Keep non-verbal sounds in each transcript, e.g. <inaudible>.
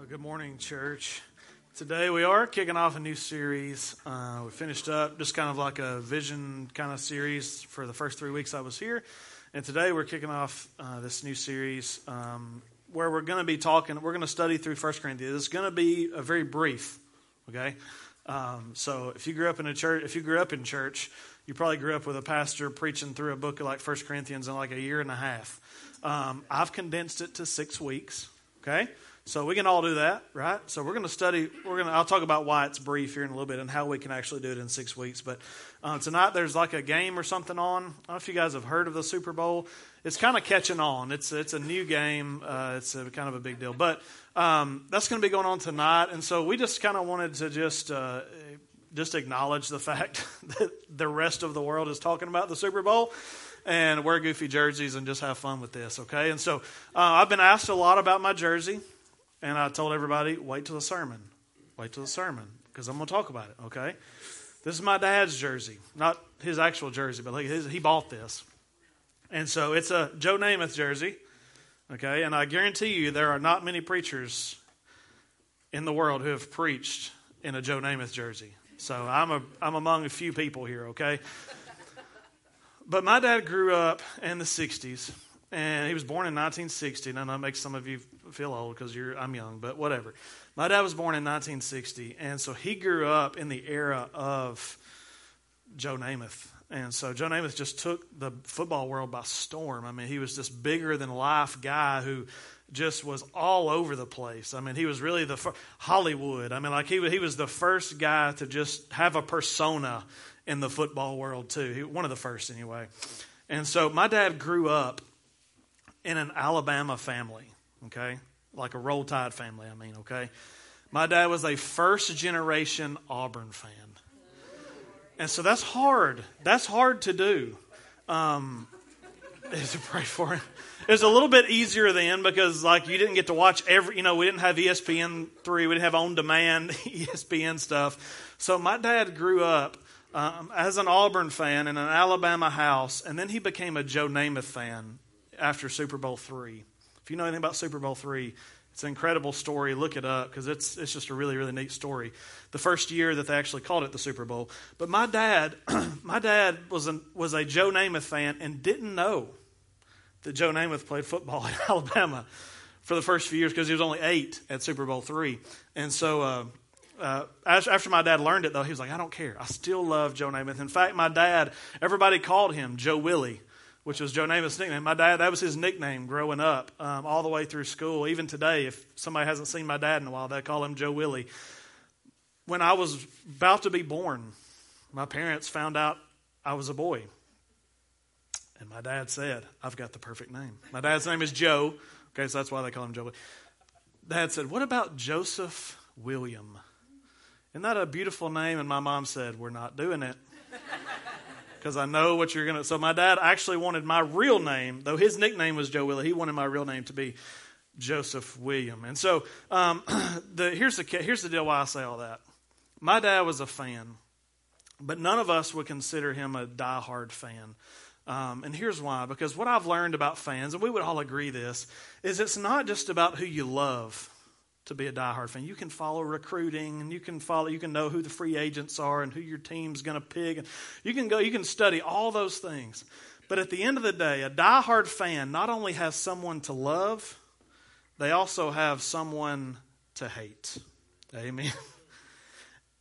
Uh, good morning, church. Today we are kicking off a new series. Uh, we finished up just kind of like a vision kind of series for the first three weeks I was here. And today we're kicking off uh, this new series um, where we're going to be talking, we're going to study through 1 Corinthians. It's going to be a very brief, okay? Um, so if you grew up in a church, if you grew up in church, you probably grew up with a pastor preaching through a book like 1 Corinthians in like a year and a half. Um, I've condensed it to six weeks, okay? So we can all do that, right? So we're going to study. We're going to. I'll talk about why it's brief here in a little bit and how we can actually do it in six weeks. But uh, tonight there's like a game or something on. I don't know if you guys have heard of the Super Bowl. It's kind of catching on. It's it's a new game. Uh, it's a, kind of a big deal. But um, that's going to be going on tonight, and so we just kind of wanted to just. Uh, just acknowledge the <laughs> fact that the rest of the world is talking about the Super Bowl and wear goofy jerseys and just have fun with this, okay? And so uh, I've been asked a lot about my jersey. And I told everybody, wait till the sermon. Wait till the sermon, because I'm going to talk about it, okay? This is my dad's jersey, not his actual jersey, but like his, he bought this. And so it's a Joe Namath jersey, okay? And I guarantee you there are not many preachers in the world who have preached in a Joe Namath jersey. So I'm, a, I'm among a few people here, okay? But my dad grew up in the 60s, and he was born in 1960. And I know that makes some of you feel old because you're I'm young, but whatever. My dad was born in 1960, and so he grew up in the era of Joe Namath. And so Joe Namath just took the football world by storm. I mean, he was this bigger than life guy who just was all over the place. I mean, he was really the fir- Hollywood. I mean, like he he was the first guy to just have a persona in the football world too. He, one of the first anyway. And so my dad grew up in an Alabama family okay? Like a roll tide family, I mean, okay? My dad was a first generation Auburn fan. And so that's hard. That's hard to do. Um, <laughs> to pray for him. It was a little bit easier then because, like, you didn't get to watch every, you know, we didn't have ESPN 3, we didn't have on demand <laughs> ESPN stuff. So my dad grew up um, as an Auburn fan in an Alabama house, and then he became a Joe Namath fan after Super Bowl three. If you know anything about Super Bowl three, it's an incredible story. Look it up because it's it's just a really really neat story. The first year that they actually called it the Super Bowl. But my dad, <clears throat> my dad was a, was a Joe Namath fan and didn't know that Joe Namath played football <laughs> in Alabama for the first few years because he was only eight at Super Bowl three. And so uh, uh, after my dad learned it, though, he was like, I don't care. I still love Joe Namath. In fact, my dad, everybody called him Joe Willie which was Joe Namath's nickname. My dad, that was his nickname growing up, um, all the way through school. Even today, if somebody hasn't seen my dad in a while, they call him Joe Willie. When I was about to be born, my parents found out I was a boy. And my dad said, I've got the perfect name. My dad's name is Joe. Okay, so that's why they call him Joe. Dad said, What about Joseph William? Isn't that a beautiful name? And my mom said, We're not doing it because I know what you're going to. So my dad actually wanted my real name, though his nickname was Joe Willie. He wanted my real name to be Joseph William. And so um, <clears throat> the, here's the here's the deal. Why I say all that. My dad was a fan, but none of us would consider him a diehard fan. Um, and here's why: because what I've learned about fans, and we would all agree this, is it's not just about who you love to be a diehard fan. You can follow recruiting and you can follow you can know who the free agents are and who your team's going to pick and you can go you can study all those things. But at the end of the day, a diehard fan not only has someone to love, they also have someone to hate. Amen. <laughs>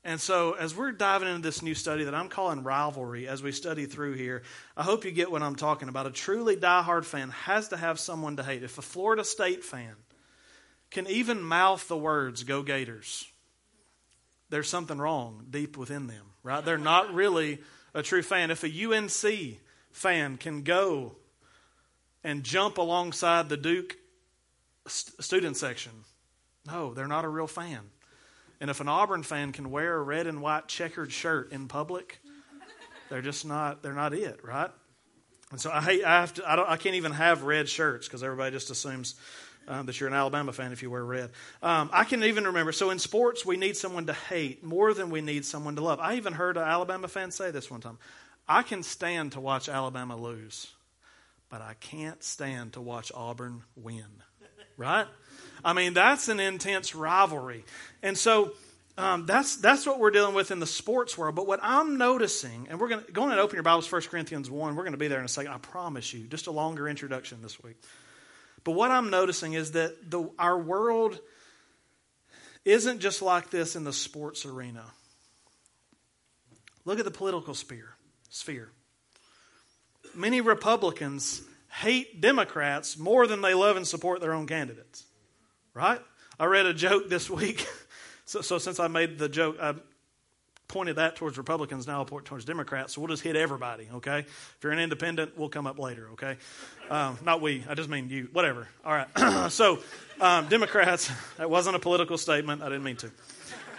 And so, as we're diving into this new study that I'm calling rivalry, as we study through here, I hope you get what I'm talking about. A truly diehard fan has to have someone to hate. If a Florida State fan can even mouth the words, Go Gators, there's something wrong deep within them, right? They're not really a true fan. If a UNC fan can go and jump alongside the Duke student section, no, they're not a real fan. And if an Auburn fan can wear a red and white checkered shirt in public, they're just not they're not it, right? And so I hate I have to I don't I can't even have red shirts because everybody just assumes um, that you're an Alabama fan if you wear red. Um, I can even remember. So in sports, we need someone to hate more than we need someone to love. I even heard an Alabama fan say this one time. I can stand to watch Alabama lose, but I can't stand to watch Auburn win. <laughs> Right? I mean, that's an intense rivalry. And so um, that's, that's what we're dealing with in the sports world. But what I'm noticing, and we're going to go and open your Bibles, First Corinthians 1. We're going to be there in a second. I promise you. Just a longer introduction this week. But what I'm noticing is that the, our world isn't just like this in the sports arena. Look at the political sphere. sphere. Many Republicans hate Democrats more than they love and support their own candidates. Right? I read a joke this week. <laughs> so, so, since I made the joke, I pointed that towards Republicans. Now I'll point towards Democrats. So we'll just hit everybody. Okay? If you're an independent, we'll come up later. Okay? Um, not we. I just mean you. Whatever. All right. <clears throat> so um, Democrats. That wasn't a political statement. I didn't mean to.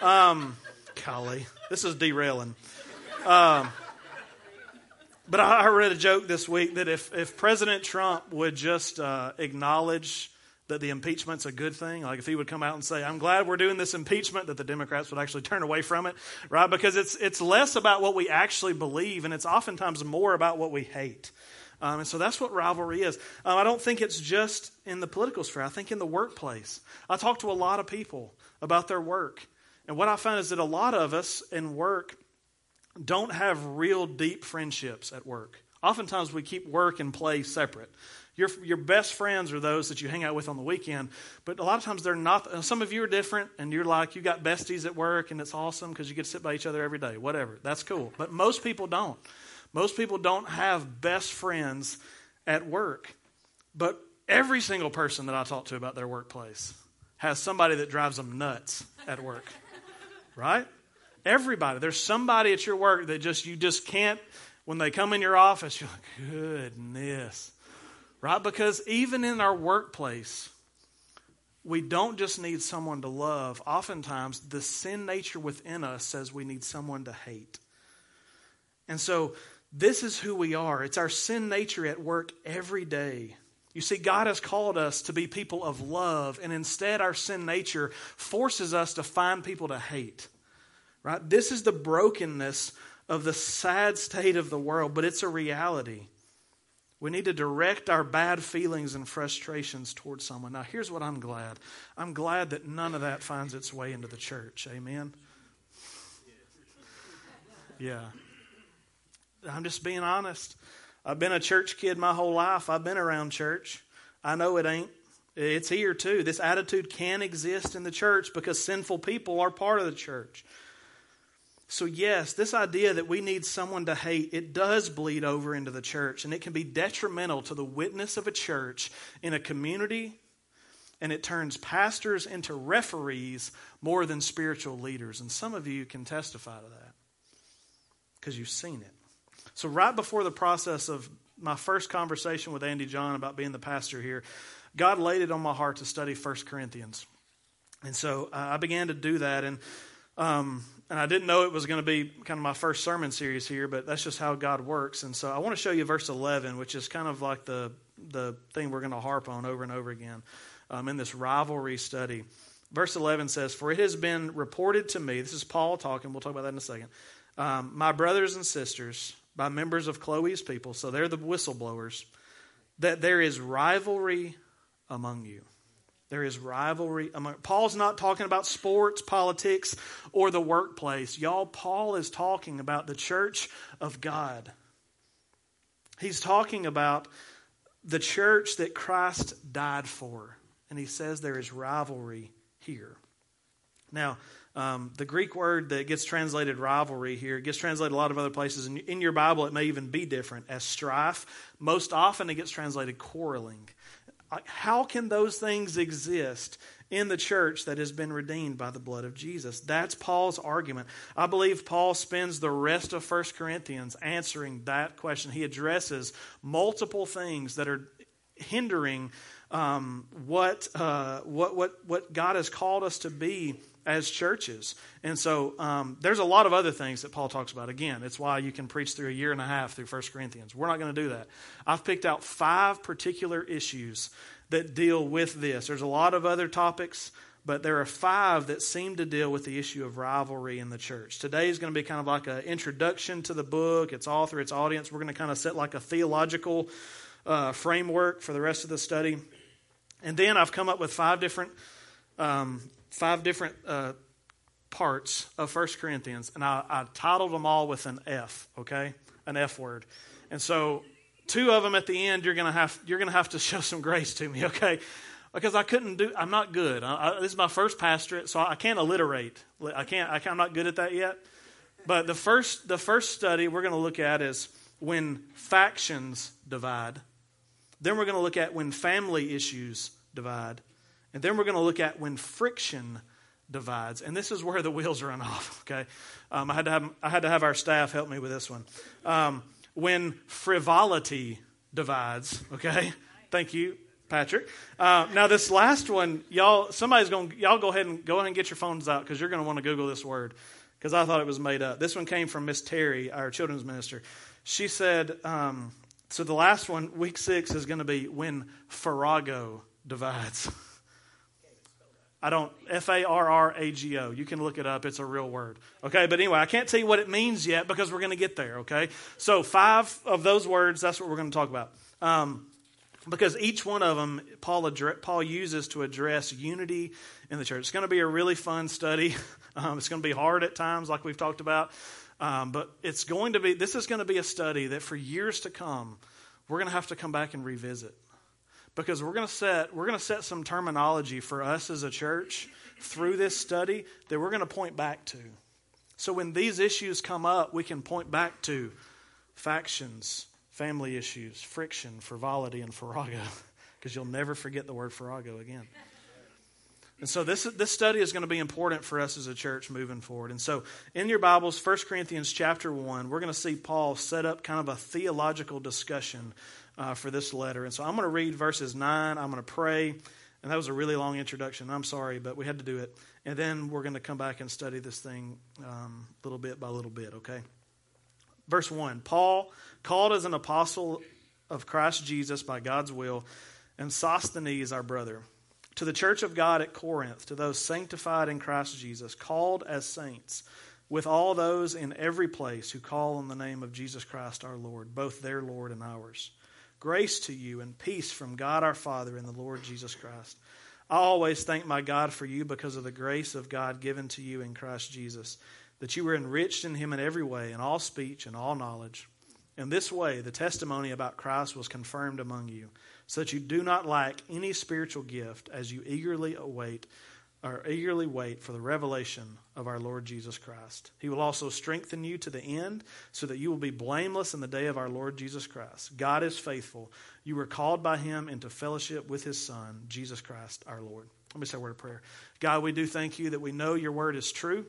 Um, golly, this is derailing. Um, but I read a joke this week that if, if President Trump would just uh, acknowledge that the impeachment's a good thing, like if he would come out and say, I'm glad we're doing this impeachment, that the Democrats would actually turn away from it, right? Because it's, it's less about what we actually believe, and it's oftentimes more about what we hate. Um, and so that's what rivalry is. Um, I don't think it's just in the political sphere, I think in the workplace. I talk to a lot of people about their work. And what I found is that a lot of us in work don't have real deep friendships at work. Oftentimes we keep work and play separate. Your, your best friends are those that you hang out with on the weekend, but a lot of times they're not. Uh, some of you are different, and you're like, you got besties at work, and it's awesome because you get to sit by each other every day, whatever. That's cool. But most people don't. Most people don't have best friends at work. But every single person that I talk to about their workplace has somebody that drives them nuts at work, <laughs> right? Everybody. There's somebody at your work that just you just can't when they come in your office, you're like, goodness. Right? Because even in our workplace, we don't just need someone to love. Oftentimes, the sin nature within us says we need someone to hate. And so, this is who we are. It's our sin nature at work every day. You see, God has called us to be people of love, and instead, our sin nature forces us to find people to hate. Right? This is the brokenness of the sad state of the world, but it's a reality. We need to direct our bad feelings and frustrations towards someone. Now, here's what I'm glad I'm glad that none of that finds its way into the church. Amen? Yeah. I'm just being honest. I've been a church kid my whole life. I've been around church. I know it ain't. It's here too. This attitude can exist in the church because sinful people are part of the church. So, yes, this idea that we need someone to hate, it does bleed over into the church, and it can be detrimental to the witness of a church in a community, and it turns pastors into referees more than spiritual leaders. And some of you can testify to that because you've seen it. So, right before the process of my first conversation with Andy John about being the pastor here, God laid it on my heart to study 1 Corinthians. And so uh, I began to do that. And um, and I didn't know it was going to be kind of my first sermon series here, but that's just how God works. And so I want to show you verse 11, which is kind of like the, the thing we're going to harp on over and over again um, in this rivalry study. Verse 11 says, For it has been reported to me, this is Paul talking, we'll talk about that in a second, um, my brothers and sisters, by members of Chloe's people, so they're the whistleblowers, that there is rivalry among you. There is rivalry among Paul's not talking about sports, politics, or the workplace. Y'all, Paul is talking about the church of God. He's talking about the church that Christ died for. And he says there is rivalry here. Now, um, the Greek word that gets translated rivalry here gets translated a lot of other places. And in your Bible, it may even be different as strife. Most often, it gets translated quarreling. How can those things exist in the church that has been redeemed by the blood of Jesus? That's Paul's argument. I believe Paul spends the rest of 1 Corinthians answering that question. He addresses multiple things that are hindering um, what, uh, what, what, what God has called us to be as churches. And so um, there's a lot of other things that Paul talks about. Again, it's why you can preach through a year and a half through 1 Corinthians. We're not going to do that. I've picked out five particular issues that deal with this. There's a lot of other topics, but there are five that seem to deal with the issue of rivalry in the church. Today is going to be kind of like an introduction to the book, its author, its audience. We're going to kind of set like a theological uh, framework for the rest of the study. And then I've come up with five different, um, five different uh, parts of First Corinthians, and I, I titled them all with an F, okay? An F word. And so two of them at the end, you're to have, you're to have to <laughs> show some grace to me, okay? Because I couldn't do, I'm not good. I, I, this is my first pastorate, so I can't alliterate. I can't, I I'm not good at that yet. But the first, the first study we're going to look at is when factions divide. Then we're going to look at when family issues divide. And then we're going to look at when friction divides. And this is where the wheels run off, <laughs> okay? Um, I, had to have, I had to have our staff help me with this one. Um, when frivolity divides, okay? Thank you, Patrick. Uh, now, this last one, y'all, somebody's going to, y'all go ahead and go ahead and get your phones out because you're going to want to Google this word because I thought it was made up. This one came from Miss Terry, our children's minister. She said, um, so the last one, week six, is going to be when Farrago divides. I don't, F A R R A G O. You can look it up. It's a real word. Okay, but anyway, I can't tell you what it means yet because we're going to get there. Okay, so five of those words, that's what we're going to talk about. Um, because each one of them, Paul, address, Paul uses to address unity in the church. It's going to be a really fun study. <laughs> Um, it's going to be hard at times, like we've talked about. Um, but it's going to be, this is going to be a study that for years to come, we're going to have to come back and revisit because we're going to set we're going to set some terminology for us as a church through this study that we're going to point back to. So when these issues come up, we can point back to factions, family issues, friction, frivolity, and farrago, <laughs> because you'll never forget the word farrago again. And so this, this study is going to be important for us as a church moving forward. And so in your Bibles, 1 Corinthians chapter 1, we're going to see Paul set up kind of a theological discussion uh, for this letter. And so I'm going to read verses 9. I'm going to pray. And that was a really long introduction. I'm sorry, but we had to do it. And then we're going to come back and study this thing um, little bit by little bit, okay? Verse 1 Paul, called as an apostle of Christ Jesus by God's will, and Sosthenes, our brother, to the church of God at Corinth, to those sanctified in Christ Jesus, called as saints, with all those in every place who call on the name of Jesus Christ our Lord, both their Lord and ours. Grace to you and peace from God our Father and the Lord Jesus Christ. I always thank my God for you because of the grace of God given to you in Christ Jesus, that you were enriched in him in every way, in all speech and all knowledge. In this way, the testimony about Christ was confirmed among you, so that you do not lack any spiritual gift as you eagerly await or eagerly wait for the revelation of our Lord Jesus Christ. He will also strengthen you to the end so that you will be blameless in the day of our Lord Jesus Christ. God is faithful. You were called by him into fellowship with his Son, Jesus Christ our Lord. Let me say a word of prayer. God, we do thank you that we know your word is true.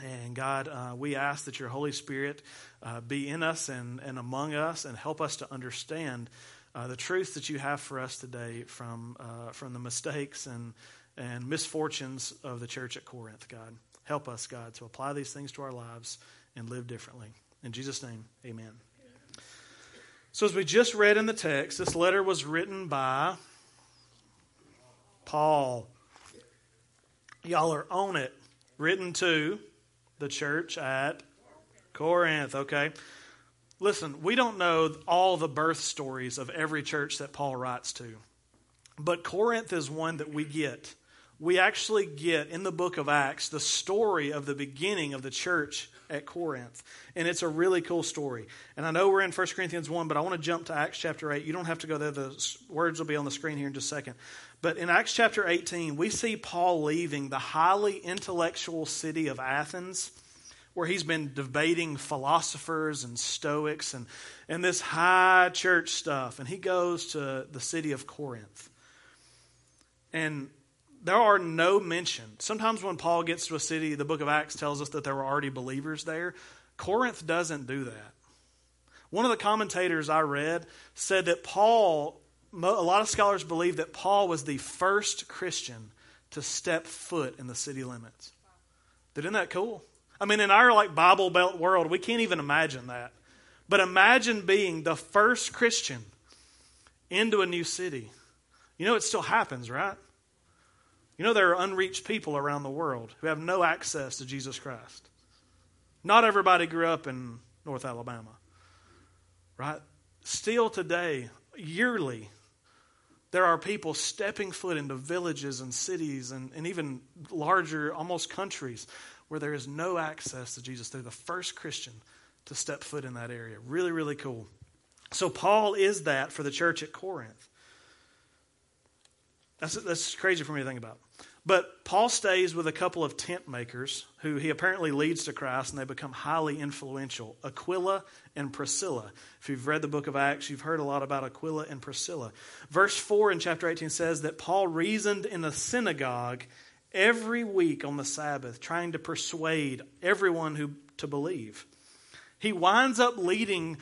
And God, uh, we ask that your Holy Spirit uh, be in us and, and among us and help us to understand uh, the truth that you have for us today from, uh, from the mistakes and and misfortunes of the church at Corinth, God. Help us, God, to apply these things to our lives and live differently. In Jesus' name, amen. So, as we just read in the text, this letter was written by Paul. Y'all are on it. Written to the church at Corinth, okay? Listen, we don't know all the birth stories of every church that Paul writes to, but Corinth is one that we get we actually get in the book of Acts the story of the beginning of the church at Corinth. And it's a really cool story. And I know we're in 1 Corinthians 1, but I want to jump to Acts chapter 8. You don't have to go there, the words will be on the screen here in just a second. But in Acts chapter 18, we see Paul leaving the highly intellectual city of Athens. Where he's been debating philosophers and Stoics and, and this high church stuff. And he goes to the city of Corinth. And there are no mention. Sometimes when Paul gets to a city, the book of Acts tells us that there were already believers there. Corinth doesn't do that. One of the commentators I read said that Paul, a lot of scholars believe that Paul was the first Christian to step foot in the city limits. Isn't that cool? I mean, in our like Bible Belt world, we can't even imagine that. But imagine being the first Christian into a new city. You know, it still happens, right? You know, there are unreached people around the world who have no access to Jesus Christ. Not everybody grew up in North Alabama, right? Still today, yearly, there are people stepping foot into villages and cities and, and even larger, almost countries, where there is no access to Jesus. They're the first Christian to step foot in that area. Really, really cool. So, Paul is that for the church at Corinth. That's, that's crazy for me to think about. But Paul stays with a couple of tent makers who he apparently leads to Christ, and they become highly influential Aquila and Priscilla. If you've read the book of Acts, you've heard a lot about Aquila and Priscilla. Verse 4 in chapter 18 says that Paul reasoned in the synagogue every week on the Sabbath, trying to persuade everyone who to believe. He winds up leading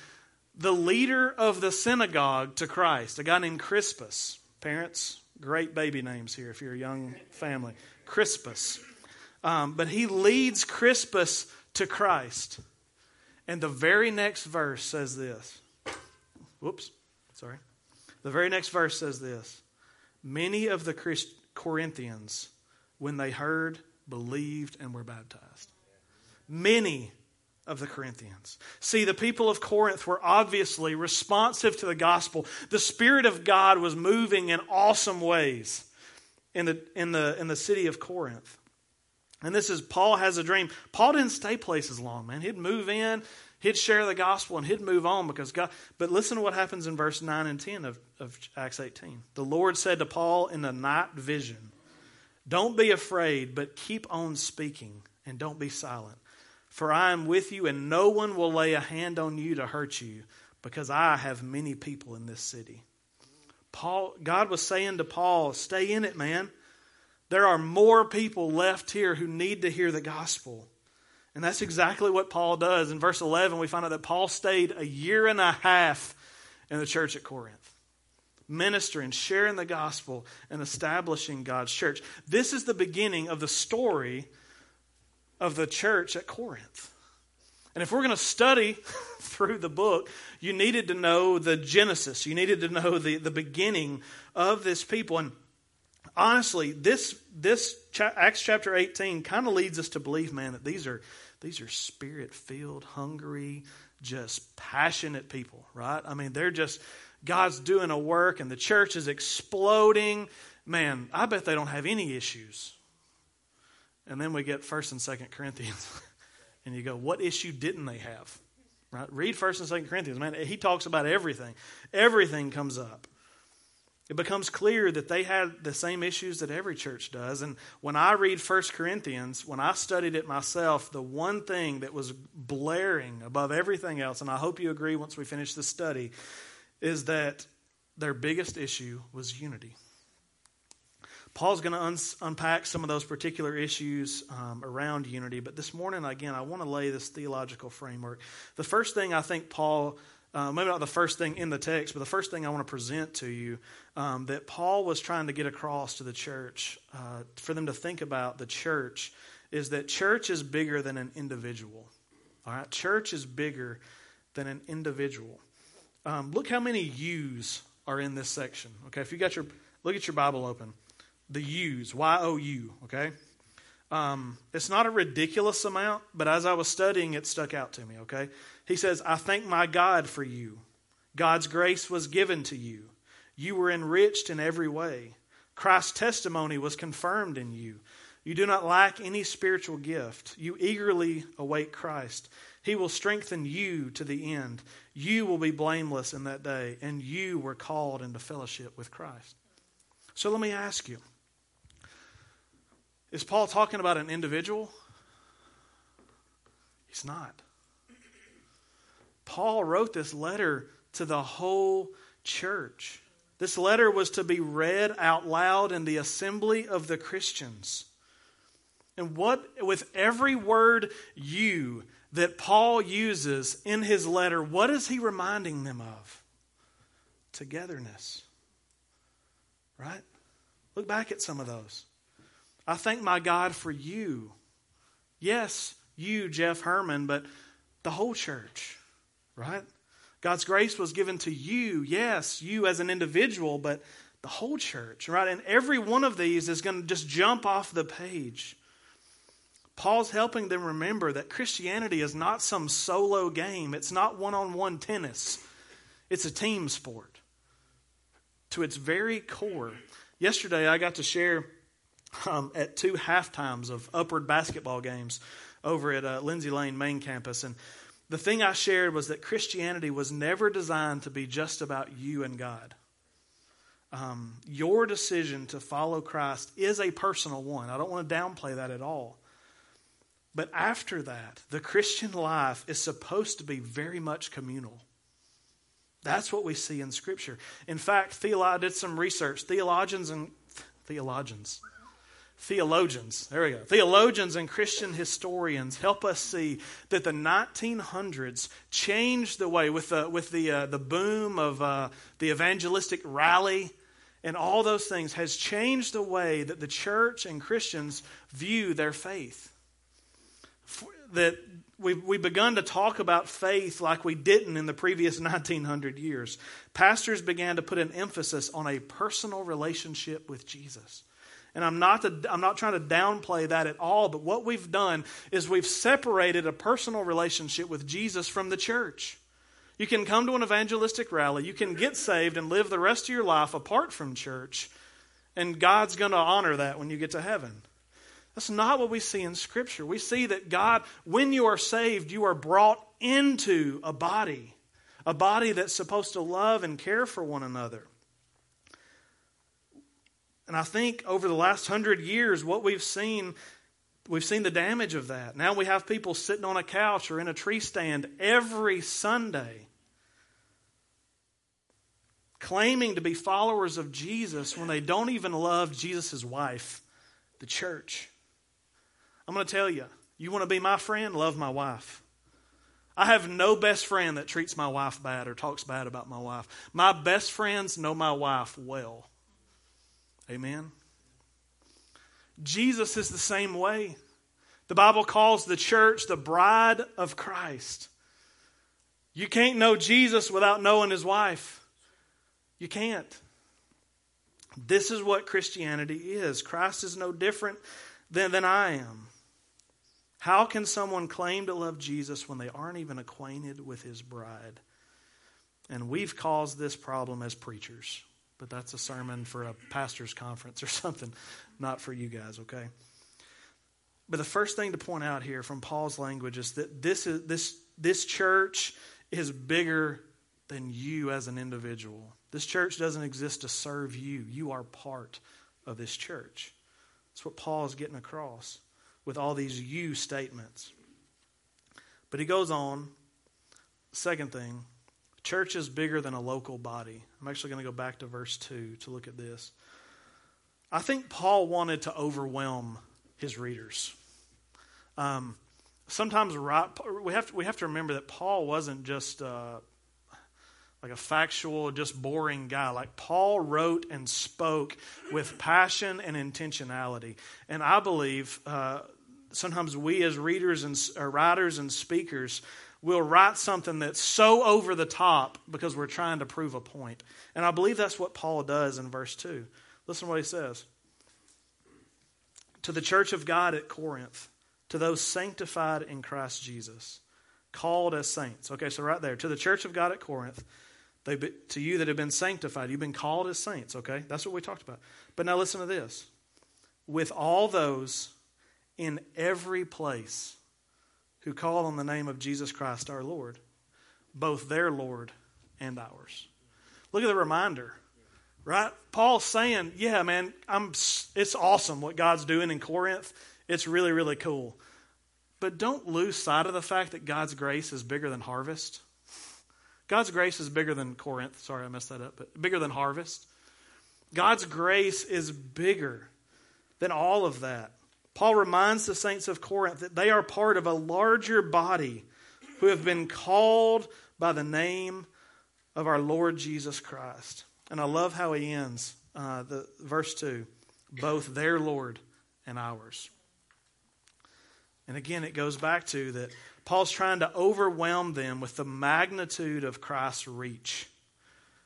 the leader of the synagogue to Christ, a guy named Crispus. Parents, great baby names here if you're a young family. Crispus. Um, but he leads Crispus to Christ. And the very next verse says this. Whoops, sorry. The very next verse says this Many of the Christ- Corinthians when they heard, believed, and were baptized. Many of the Corinthians. See, the people of Corinth were obviously responsive to the gospel. The Spirit of God was moving in awesome ways in the, in the, in the city of Corinth. And this is Paul has a dream. Paul didn't stay places long, man. He'd move in, he'd share the gospel, and he'd move on because God. But listen to what happens in verse 9 and 10 of, of Acts 18. The Lord said to Paul in the night vision, don't be afraid, but keep on speaking and don't be silent. For I am with you, and no one will lay a hand on you to hurt you, because I have many people in this city. Paul, God was saying to Paul, Stay in it, man. There are more people left here who need to hear the gospel. And that's exactly what Paul does. In verse 11, we find out that Paul stayed a year and a half in the church at Corinth ministering, sharing the gospel, and establishing God's church. This is the beginning of the story of the church at Corinth. And if we're going to study <laughs> through the book, you needed to know the genesis. You needed to know the, the beginning of this people. And honestly, this, this Acts chapter 18 kind of leads us to believe, man, that these are, these are spirit filled, hungry, just passionate people, right? I mean, they're just, God's doing a work and the church is exploding. Man, I bet they don't have any issues. And then we get 1st and 2nd Corinthians. <laughs> and you go, what issue didn't they have? Right? Read 1st and 2nd Corinthians. Man, he talks about everything. Everything comes up. It becomes clear that they had the same issues that every church does. And when I read 1 Corinthians, when I studied it myself, the one thing that was blaring above everything else, and I hope you agree once we finish the study, is that their biggest issue was unity. Paul's going to un- unpack some of those particular issues um, around unity, but this morning, again, I want to lay this theological framework. The first thing I think Paul, uh, maybe not the first thing in the text, but the first thing I want to present to you um, that Paul was trying to get across to the church, uh, for them to think about the church, is that church is bigger than an individual. All right, church is bigger than an individual. Um, look how many U's are in this section. Okay, if you got your look at your Bible open, the U's, Y O U. Okay, um, it's not a ridiculous amount, but as I was studying, it stuck out to me. Okay, he says, "I thank my God for you. God's grace was given to you. You were enriched in every way. Christ's testimony was confirmed in you. You do not lack any spiritual gift. You eagerly await Christ." He will strengthen you to the end. You will be blameless in that day, and you were called into fellowship with Christ. So let me ask you Is Paul talking about an individual? He's not. Paul wrote this letter to the whole church. This letter was to be read out loud in the assembly of the Christians. And what, with every word you, that Paul uses in his letter, what is he reminding them of? Togetherness. Right? Look back at some of those. I thank my God for you. Yes, you, Jeff Herman, but the whole church, right? God's grace was given to you, yes, you as an individual, but the whole church, right? And every one of these is going to just jump off the page. Paul's helping them remember that Christianity is not some solo game, it's not one on one tennis, it's a team sport. to its very core. Yesterday, I got to share um, at two half times of upward basketball games over at uh, Lindsay Lane main campus. And the thing I shared was that Christianity was never designed to be just about you and God. Um, your decision to follow Christ is a personal one. I don't want to downplay that at all. But after that, the Christian life is supposed to be very much communal. That's what we see in Scripture. In fact, theolo- I did some research. Theologians and theologians, theologians, there we go. Theologians and Christian historians help us see that the 1900s changed the way with the with the uh, the boom of uh, the evangelistic rally and all those things has changed the way that the church and Christians view their faith. That we've, we've begun to talk about faith like we didn't in the previous <laughs> 1900 years. Pastors began to put an emphasis on a personal relationship with Jesus. And I'm not, to, I'm not trying to downplay that at all, but what we've done is we've separated a personal relationship with Jesus from the church. You can come to an evangelistic rally, you can get saved and live the rest of your life apart from church, and God's going to honor that when you get to heaven. That's not what we see in Scripture. We see that God, when you are saved, you are brought into a body, a body that's supposed to love and care for one another. And I think over the last hundred years, what we've seen, we've seen the damage of that. Now we have people sitting on a couch or in a tree stand every Sunday claiming to be followers of Jesus when they don't even love Jesus' wife, the church. I'm going to tell you, you want to be my friend? Love my wife. I have no best friend that treats my wife bad or talks bad about my wife. My best friends know my wife well. Amen. Jesus is the same way. The Bible calls the church the bride of Christ. You can't know Jesus without knowing his wife. You can't. This is what Christianity is. Christ is no different than, than I am. How can someone claim to love Jesus when they aren't even acquainted with his bride? And we've caused this problem as preachers, but that's a sermon for a pastor's conference or <laughs> something, not for you guys, okay? But the first thing to point out here from Paul's language is that this is this this church is bigger than you as an individual. This church doesn't exist to serve you. You are part of this church. That's what Paul is getting across with all these you statements. But he goes on. Second thing, church is bigger than a local body. I'm actually going to go back to verse 2 to look at this. I think Paul wanted to overwhelm his readers. Um, sometimes we have to, we have to remember that Paul wasn't just uh, like a factual, just boring guy. Like Paul wrote and spoke with passion and intentionality. And I believe uh, sometimes we as readers and writers and speakers will write something that's so over the top because we're trying to prove a point. And I believe that's what Paul does in verse 2. Listen to what he says. To the church of God at Corinth, to those sanctified in Christ Jesus, called as saints. Okay, so right there, to the church of God at Corinth, they, to you that have been sanctified, you've been called as saints, okay? That's what we talked about. But now listen to this. With all those in every place who call on the name of Jesus Christ our Lord, both their Lord and ours. Look at the reminder, right? Paul's saying, "Yeah, man, I'm. It's awesome what God's doing in Corinth. It's really, really cool." But don't lose sight of the fact that God's grace is bigger than harvest. God's grace is bigger than Corinth. Sorry, I messed that up, but bigger than harvest. God's grace is bigger than all of that. Paul reminds the saints of Corinth that they are part of a larger body who have been called by the name of our Lord Jesus Christ. And I love how he ends uh, the verse 2 both their Lord and ours. And again, it goes back to that Paul's trying to overwhelm them with the magnitude of Christ's reach.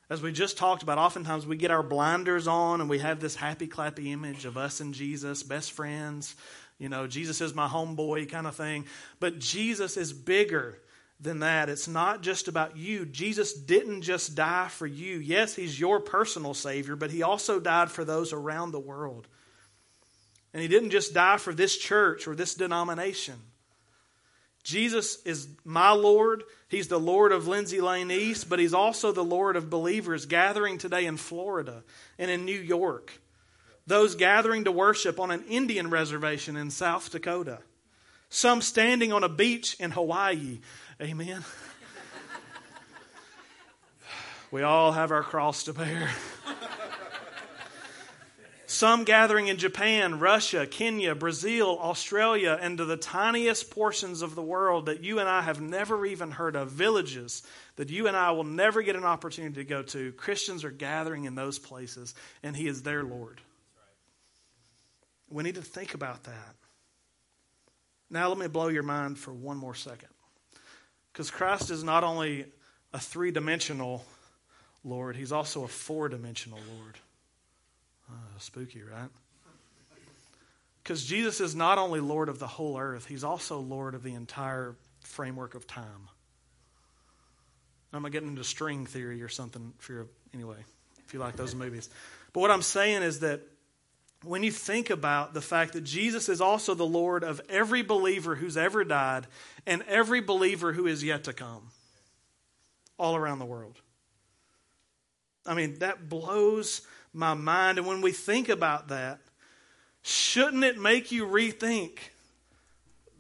As we just talked about, oftentimes we get our blinders on and we have this happy clappy image of us and Jesus, best friends. You know, Jesus is my homeboy kind of thing. But Jesus is bigger than that. It's not just about you. Jesus didn't just die for you. Yes, He's your personal Savior, but He also died for those around the world. And He didn't just die for this church or this denomination. Jesus is my Lord. He's the Lord of Lindsay Lane East, but He's also the Lord of believers gathering today in Florida and in New York. Those gathering to worship on an Indian reservation in South Dakota. Some standing on a beach in Hawaii Amen. <laughs> we all have our cross to bear. <laughs> Some gathering in Japan, Russia, Kenya, Brazil, Australia, and to the tiniest portions of the world that you and I have never even heard of, villages that you and I will never get an opportunity to go to. Christians are gathering in those places, and He is their Lord. We need to think about that. Now, let me blow your mind for one more second. Because Christ is not only a three dimensional Lord, he's also a four dimensional Lord. Uh, spooky, right? Because Jesus is not only Lord of the whole earth, he's also Lord of the entire framework of time. I'm not getting into string theory or something for your, anyway, if you like those <laughs> movies. But what I'm saying is that when you think about the fact that Jesus is also the Lord of every believer who's ever died and every believer who is yet to come, all around the world. I mean, that blows my mind. And when we think about that, shouldn't it make you rethink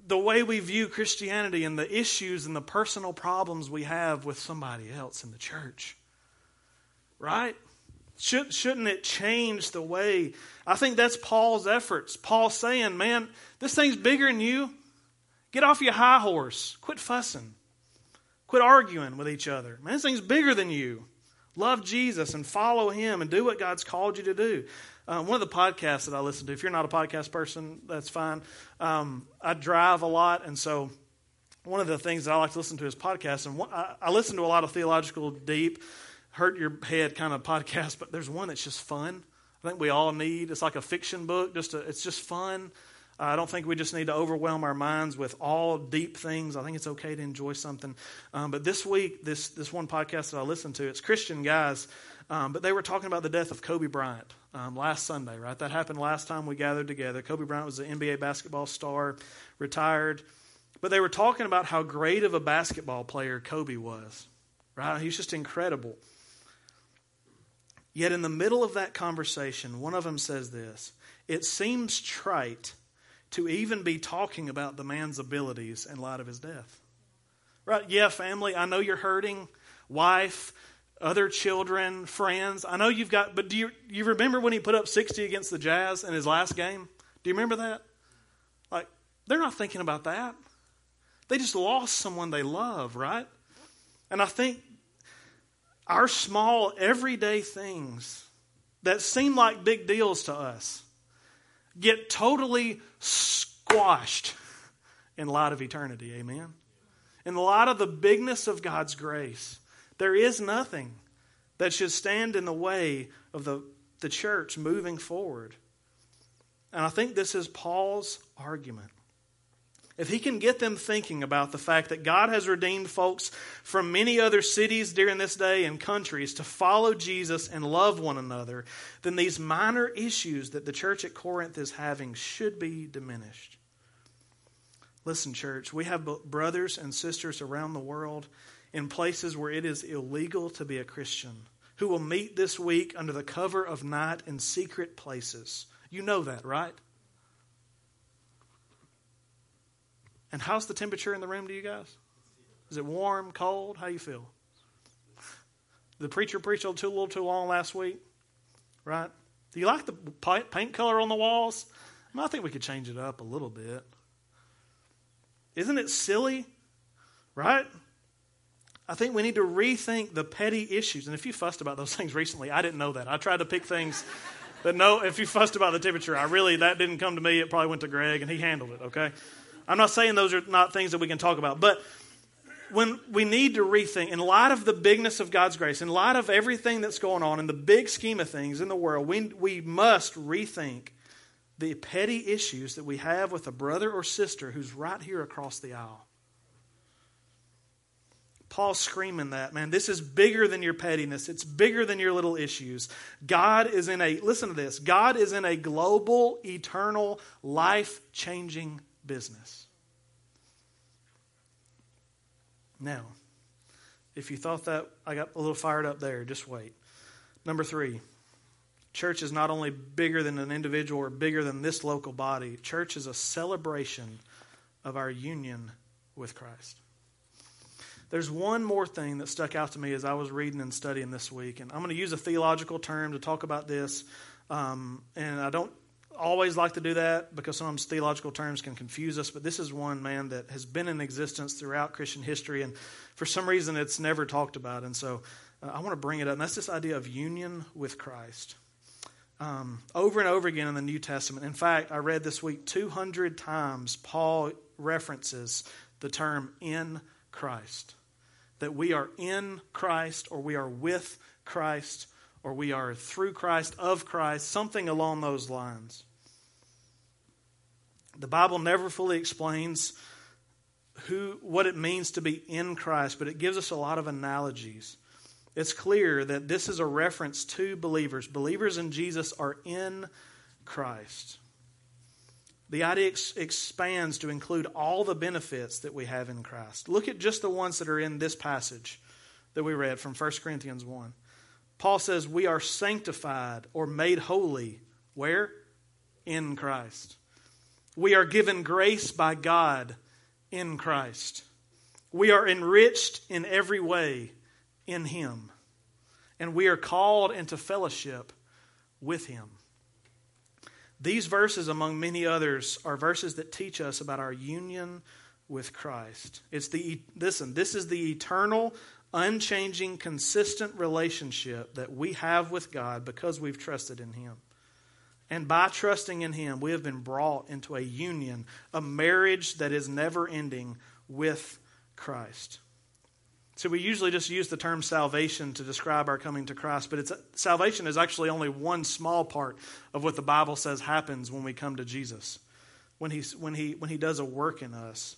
the way we view Christianity and the issues and the personal problems we have with somebody else in the church? Right? Should, shouldn't it change the way? I think that's Paul's efforts. Paul saying, man, this thing's bigger than you. Get off your high horse. Quit fussing. Quit arguing with each other. Man, this thing's bigger than you. Love Jesus and follow Him and do what God's called you to do. Um, one of the podcasts that I listen to, if you're not a podcast person, that's fine. Um, I drive a lot, and so one of the things that I like to listen to is podcasts. And I, I listen to a lot of theological deep hurt your head kind of <laughs> podcast, but there's one that's just fun. I think we all need. It's like a fiction book. Just a, it's just fun. I don't think we just need to overwhelm our minds with all deep things. I think it's okay to enjoy something. Um, but this week, this this one podcast that I listened to, it's Christian guys, um, but they were talking about the death of Kobe Bryant um, last Sunday. Right, that happened last time we gathered together. Kobe Bryant was an NBA basketball star, retired, but they were talking about how great of a basketball player Kobe was. Right, he's just incredible. Yet, in the middle of that conversation, one of them says this It seems trite to even be talking about the man's abilities in light of his death. Right? Yeah, family, I know you're hurting. Wife, other children, friends. I know you've got, but do you, you remember when he put up 60 against the Jazz in his last game? Do you remember that? Like, they're not thinking about that. They just lost someone they love, right? And I think our small, everyday things that seem like big deals to us get totally squashed in light of eternity. Amen? In light of the bigness of God's grace, there is nothing that should stand in the way of the, the church moving forward. And I think this is Paul's argument if he can get them thinking about the fact that God has redeemed folks from many other cities during this day and countries to follow Jesus and love one another, then these minor issues that the church at Corinth is having should be diminished. Listen, church, we have brothers and sisters around the world in places where it is illegal to be a Christian who will meet this week under the cover of night in secret places. You know that, right? And how's the temperature in the room to you guys? Is it warm, cold? How you feel? The preacher preached a little too, long last week, right? Do you like the paint color on the walls? I, mean, I think we could change it up a little bit. Isn't it silly, right? I think we need to rethink the petty issues. And if you fussed about those <laughs> things recently, I didn't know that. I tried to pick things that no, if you fussed about the temperature, I really, that didn't come to me. It probably went to Greg and he handled it, okay? I'm not saying those are not things that we can talk about, but when we need to rethink, in light of the bigness of God's grace, in light of everything that's going on, in the big scheme of things in the world, we, we must rethink the petty issues that we have with a brother or sister who's right here across the aisle. Paul's screaming that, man. This is bigger than your pettiness. It's bigger than your little issues. God is in a, listen to this, God is in a global, eternal, life changing business. Now, if you thought that I got a little fired up there, just wait. Number three, church is not only bigger than an individual or bigger than this local body, church is a celebration of our union with Christ. There's one more thing that stuck out to me as I was reading and studying this week, and I'm going to use a theological term to talk about this. Um, and I don't always like to do that because sometimes theological terms can confuse us, but this is one, man, that has been in existence throughout Christian history, and for some reason it's never talked about. And so uh, I want to bring it up, and that's this idea of union with Christ. Um, over and over again in the New Testament. In fact, I read this week 200 times Paul references the term in Christ. That we are in Christ, or we are with Christ, or we are through Christ, of Christ, something along those lines. The Bible never fully explains who, what it means to be in Christ, but it gives us a lot of analogies. It's clear that this is a reference to believers. Believers in Jesus are in Christ. The idea ex- expands to include all the benefits that we have in Christ. Look at just the ones that are in this passage that we read from 1 Corinthians 1. Paul says, We are sanctified or made holy. Where? In Christ. We are given grace by God in Christ. We are enriched in every way in Him. And we are called into fellowship with Him. These verses, among many others, are verses that teach us about our union with Christ. It's the listen, this is the eternal, unchanging, consistent relationship that we have with God because we've trusted in Him. And by trusting in Him, we have been brought into a union, a marriage that is never ending with Christ. So we usually just use the term salvation to describe our coming to Christ, but it's, salvation is actually only one small part of what the Bible says happens when we come to Jesus, when, he's, when, he, when he does a work in us.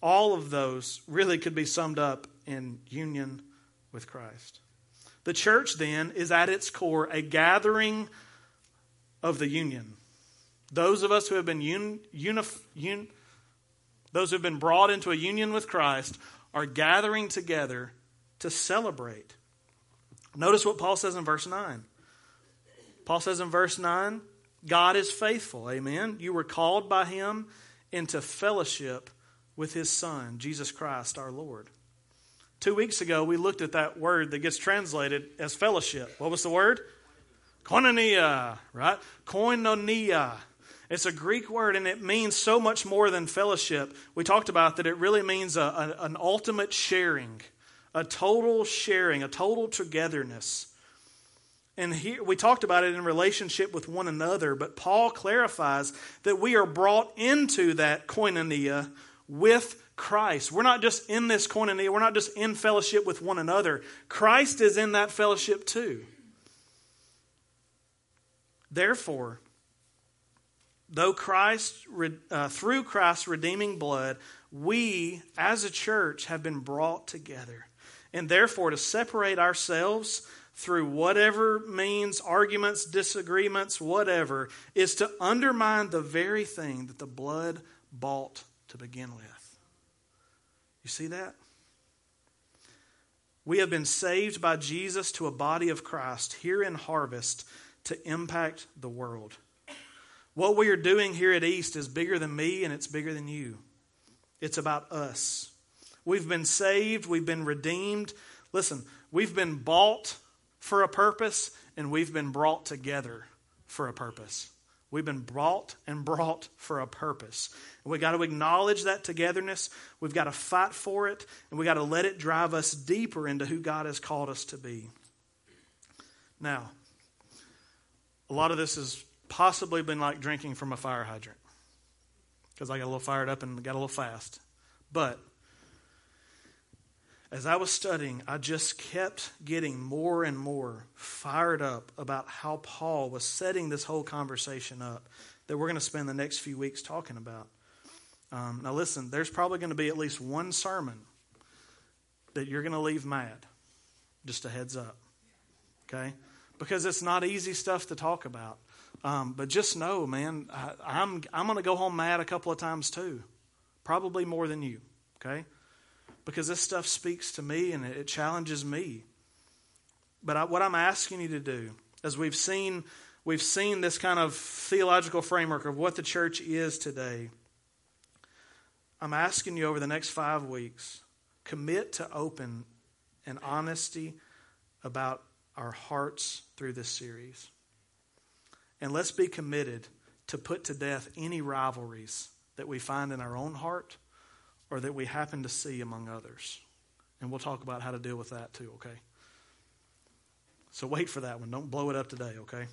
All of those really could be summed up in union with Christ. The church, then, is at its core a gathering of the union. Those of us who have been un, unif, un, those who have been brought into a union with Christ are gathering together to celebrate. Notice what Paul says in verse 9. Paul says in verse 9, God is faithful. Amen. You were called by him into fellowship with his Son, Jesus Christ our Lord. Two weeks ago, we looked at that word that gets translated as fellowship. What was the word? Koinonia, right? Koinonia. It's a Greek word and it means so much more than fellowship. We talked about that it really means a, a, an ultimate sharing, a total sharing, a total togetherness. And here we talked about it in relationship with one another, but Paul clarifies that we are brought into that koinonia with Christ. We're not just in this koinonia, we're not just in fellowship with one another. Christ is in that fellowship too. Therefore, though Christ, uh, through Christ's redeeming blood, we as a church have been brought together. And therefore, to separate ourselves through whatever means, arguments, disagreements, whatever, is to undermine the very thing that the blood bought to begin with. You see that? We have been saved by Jesus to a body of Christ here in Harvest to impact the world. What we are doing here at East is bigger than me and it's bigger than you. It's about us. We've been saved, we've been redeemed. Listen, we've been bought for a purpose and we've been brought together for a purpose. We've been brought and brought for a purpose. And we've got to acknowledge that togetherness. We've got to fight for it. And we've got to let it drive us deeper into who God has called us to be. Now, a lot of this has possibly been like drinking from a fire hydrant because I got a little fired up and got a little fast. But as I was studying, I just kept getting more and more fired up about how Paul was setting this whole conversation up that we're going to spend the next few weeks talking about. Um, now, listen, there's probably going to be at least one sermon that you're going to leave mad. Just a heads up. Okay? Because it's not easy stuff to talk about. Um, but just know, man, I, I'm, I'm going to go home mad a couple of times too. Probably more than you. Okay? Because this stuff speaks to me and it challenges me. But I, what I'm asking you to do, as we've seen, we've seen this kind of theological framework of what the church is today. I'm asking you over the next five weeks, commit to open and honesty about our hearts through this series. And let's be committed to put to death any rivalries that we find in our own heart or that we happen to see among others. And we'll talk about how to deal with that too, okay? So wait for that one. Don't blow it up today, okay?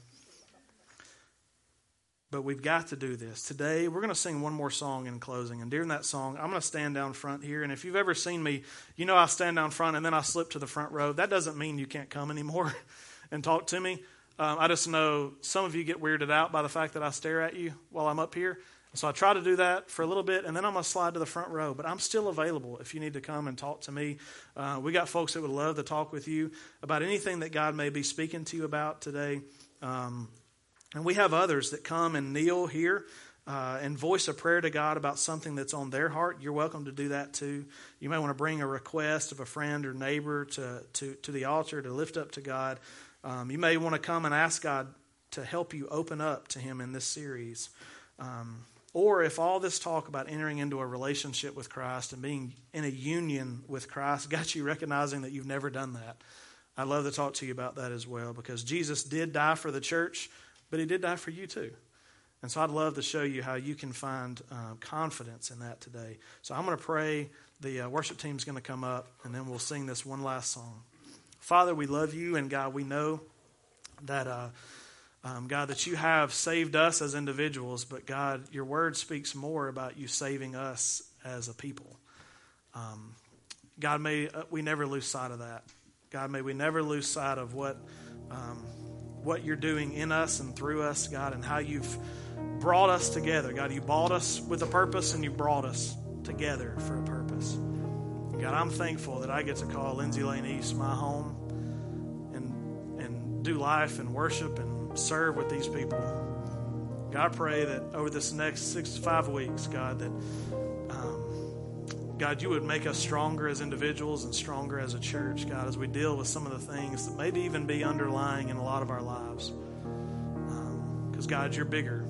But we've got to do this. Today, we're going to sing one more song in closing. And during that song, I'm going to stand down front here. And if you've ever seen me, you know I stand down front and then I slip to the front row. That doesn't mean you can't come anymore <laughs> and talk to me. Um, I just know some of you get weirded out by the fact that I stare at you while I'm up here. So I try to do that for a little bit, and then I'm going to slide to the front row. But I'm still available if you need to come and talk to me. Uh, we got folks that would love to talk with you about anything that God may be speaking to you about today. Um, and we have others that come and kneel here uh, and voice a prayer to God about something that's on their heart. You're welcome to do that too. You may want to bring a request of a friend or neighbor to, to, to the altar to lift up to God. Um, you may want to come and ask God to help you open up to Him in this series. Um, or if all this talk about entering into a relationship with Christ and being in a union with Christ got you recognizing that you've never done that, I'd love to talk to you about that as well because Jesus did die for the church, but he did die for you too. And so I'd love to show you how you can find uh, confidence in that today. So I'm going to pray. The uh, worship team's going to come up, and then we'll sing this one last song. Father, we love you, and God, we know that. Uh, um, God, that you have saved us as individuals, but God, your word speaks more about you saving us as a people. Um, God, may uh, we never lose sight of that. God, may we never lose sight of what um, what you're doing in us and through us, God, and how you've brought us together. God, you bought us with a purpose and you brought us together for a purpose. God, I'm thankful that I get to call Lindsay Lane East my home and and do life and worship and serve with these people. God, I pray that over this next six to five weeks, God, that um, God, you would make us stronger as individuals and stronger as a church, God, as we deal with some of the things that maybe even be underlying in a lot of our lives. Because, um, God, you're bigger.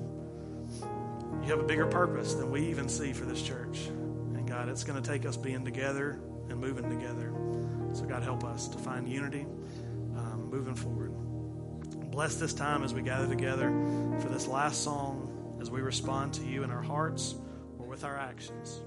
You have a bigger purpose than we even see for this church. And, God, it's going to take us being together and moving together. So, God, help us to find unity um, moving forward. Bless this time as we gather together for this last song as we respond to you in our hearts or with our actions.